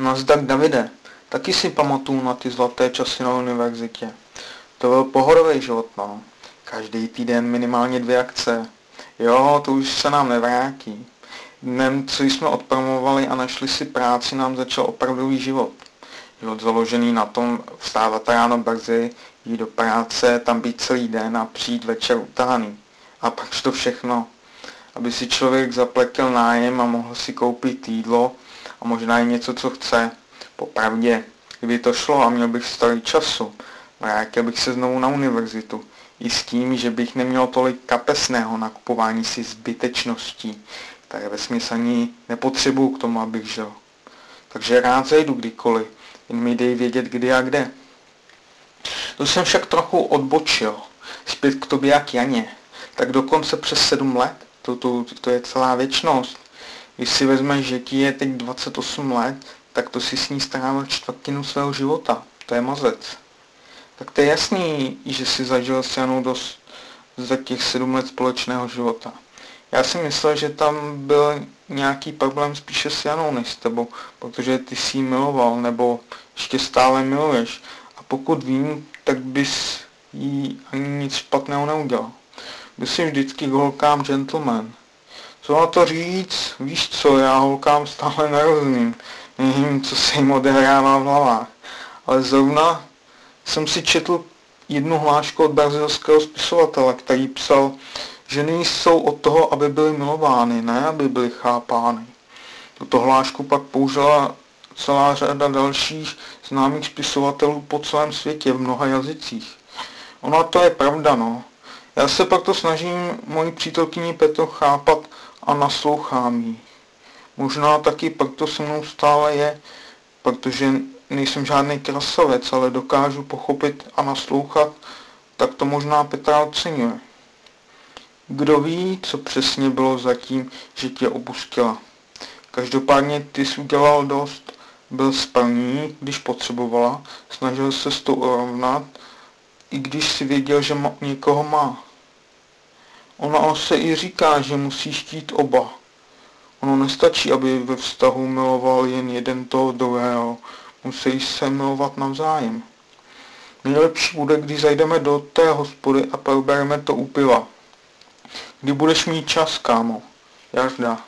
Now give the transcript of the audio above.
Nazdar Davide, taky si pamatuju na ty zlaté časy na univerzitě. To byl pohodový život, no. Každý týden minimálně dvě akce. Jo, to už se nám nevrátí. Dnem, co jsme odpromovali a našli si práci, nám začal opravdový život. Život založený na tom vstávat ráno brzy, jít do práce, tam být celý den a přijít večer utáný. A pak to všechno, aby si člověk zaplekl nájem a mohl si koupit jídlo a možná i něco, co chce. Popravdě, kdyby to šlo a měl bych starý času, vrátil bych se znovu na univerzitu. I s tím, že bych neměl tolik kapesného nakupování si zbytečností, které ve ani nepotřebuju k tomu, abych žil. Takže rád zajdu kdykoliv, jen mi dej vědět kdy a kde. To jsem však trochu odbočil, zpět k tobě jak Janě. Tak dokonce přes sedm let, to, to, to je celá věčnost. Když si vezmeš, že ti je teď 28 let, tak to si s ní strávil čtvrtinu svého života. To je mazec. Tak to je jasný, že si zažil s Janou dost za těch sedm let společného života. Já si myslel, že tam byl nějaký problém spíše s Janou než s tebou, protože ty si ji miloval, nebo ještě stále miluješ. A pokud vím, tak bys jí ani nic špatného neudělal. Byl jsi vždycky holkám gentleman. Co na to říct? Víš co, já holkám stále nerozumím. Nevím, co se jim odehrává v hlavách. Ale zrovna jsem si četl jednu hlášku od brazilského spisovatele, který psal, Ženy jsou od toho, aby byly milovány, ne aby byly chápány. Tuto hlášku pak použila celá řada dalších známých spisovatelů po celém světě v mnoha jazycích. Ono to je pravda, no. Já se proto snažím moji přítelkyni Petro chápat a naslouchám jí. Možná taky proto se mnou stále je, protože nejsem žádný krasavec, ale dokážu pochopit a naslouchat, tak to možná Petra oceňuje. Kdo ví, co přesně bylo zatím, že tě opustila. Každopádně ty jsi udělal dost. Byl splný, když potřebovala, snažil se s to urovnat, i když si věděl, že někoho má. Ona se i říká, že musí štít oba. Ono nestačí, aby ve vztahu miloval jen jeden toho druhého. Musí se milovat navzájem. Nejlepší bude, když zajdeme do té hospody a probereme to u piva. Kdy budeš mít čas, kámo? Jažda.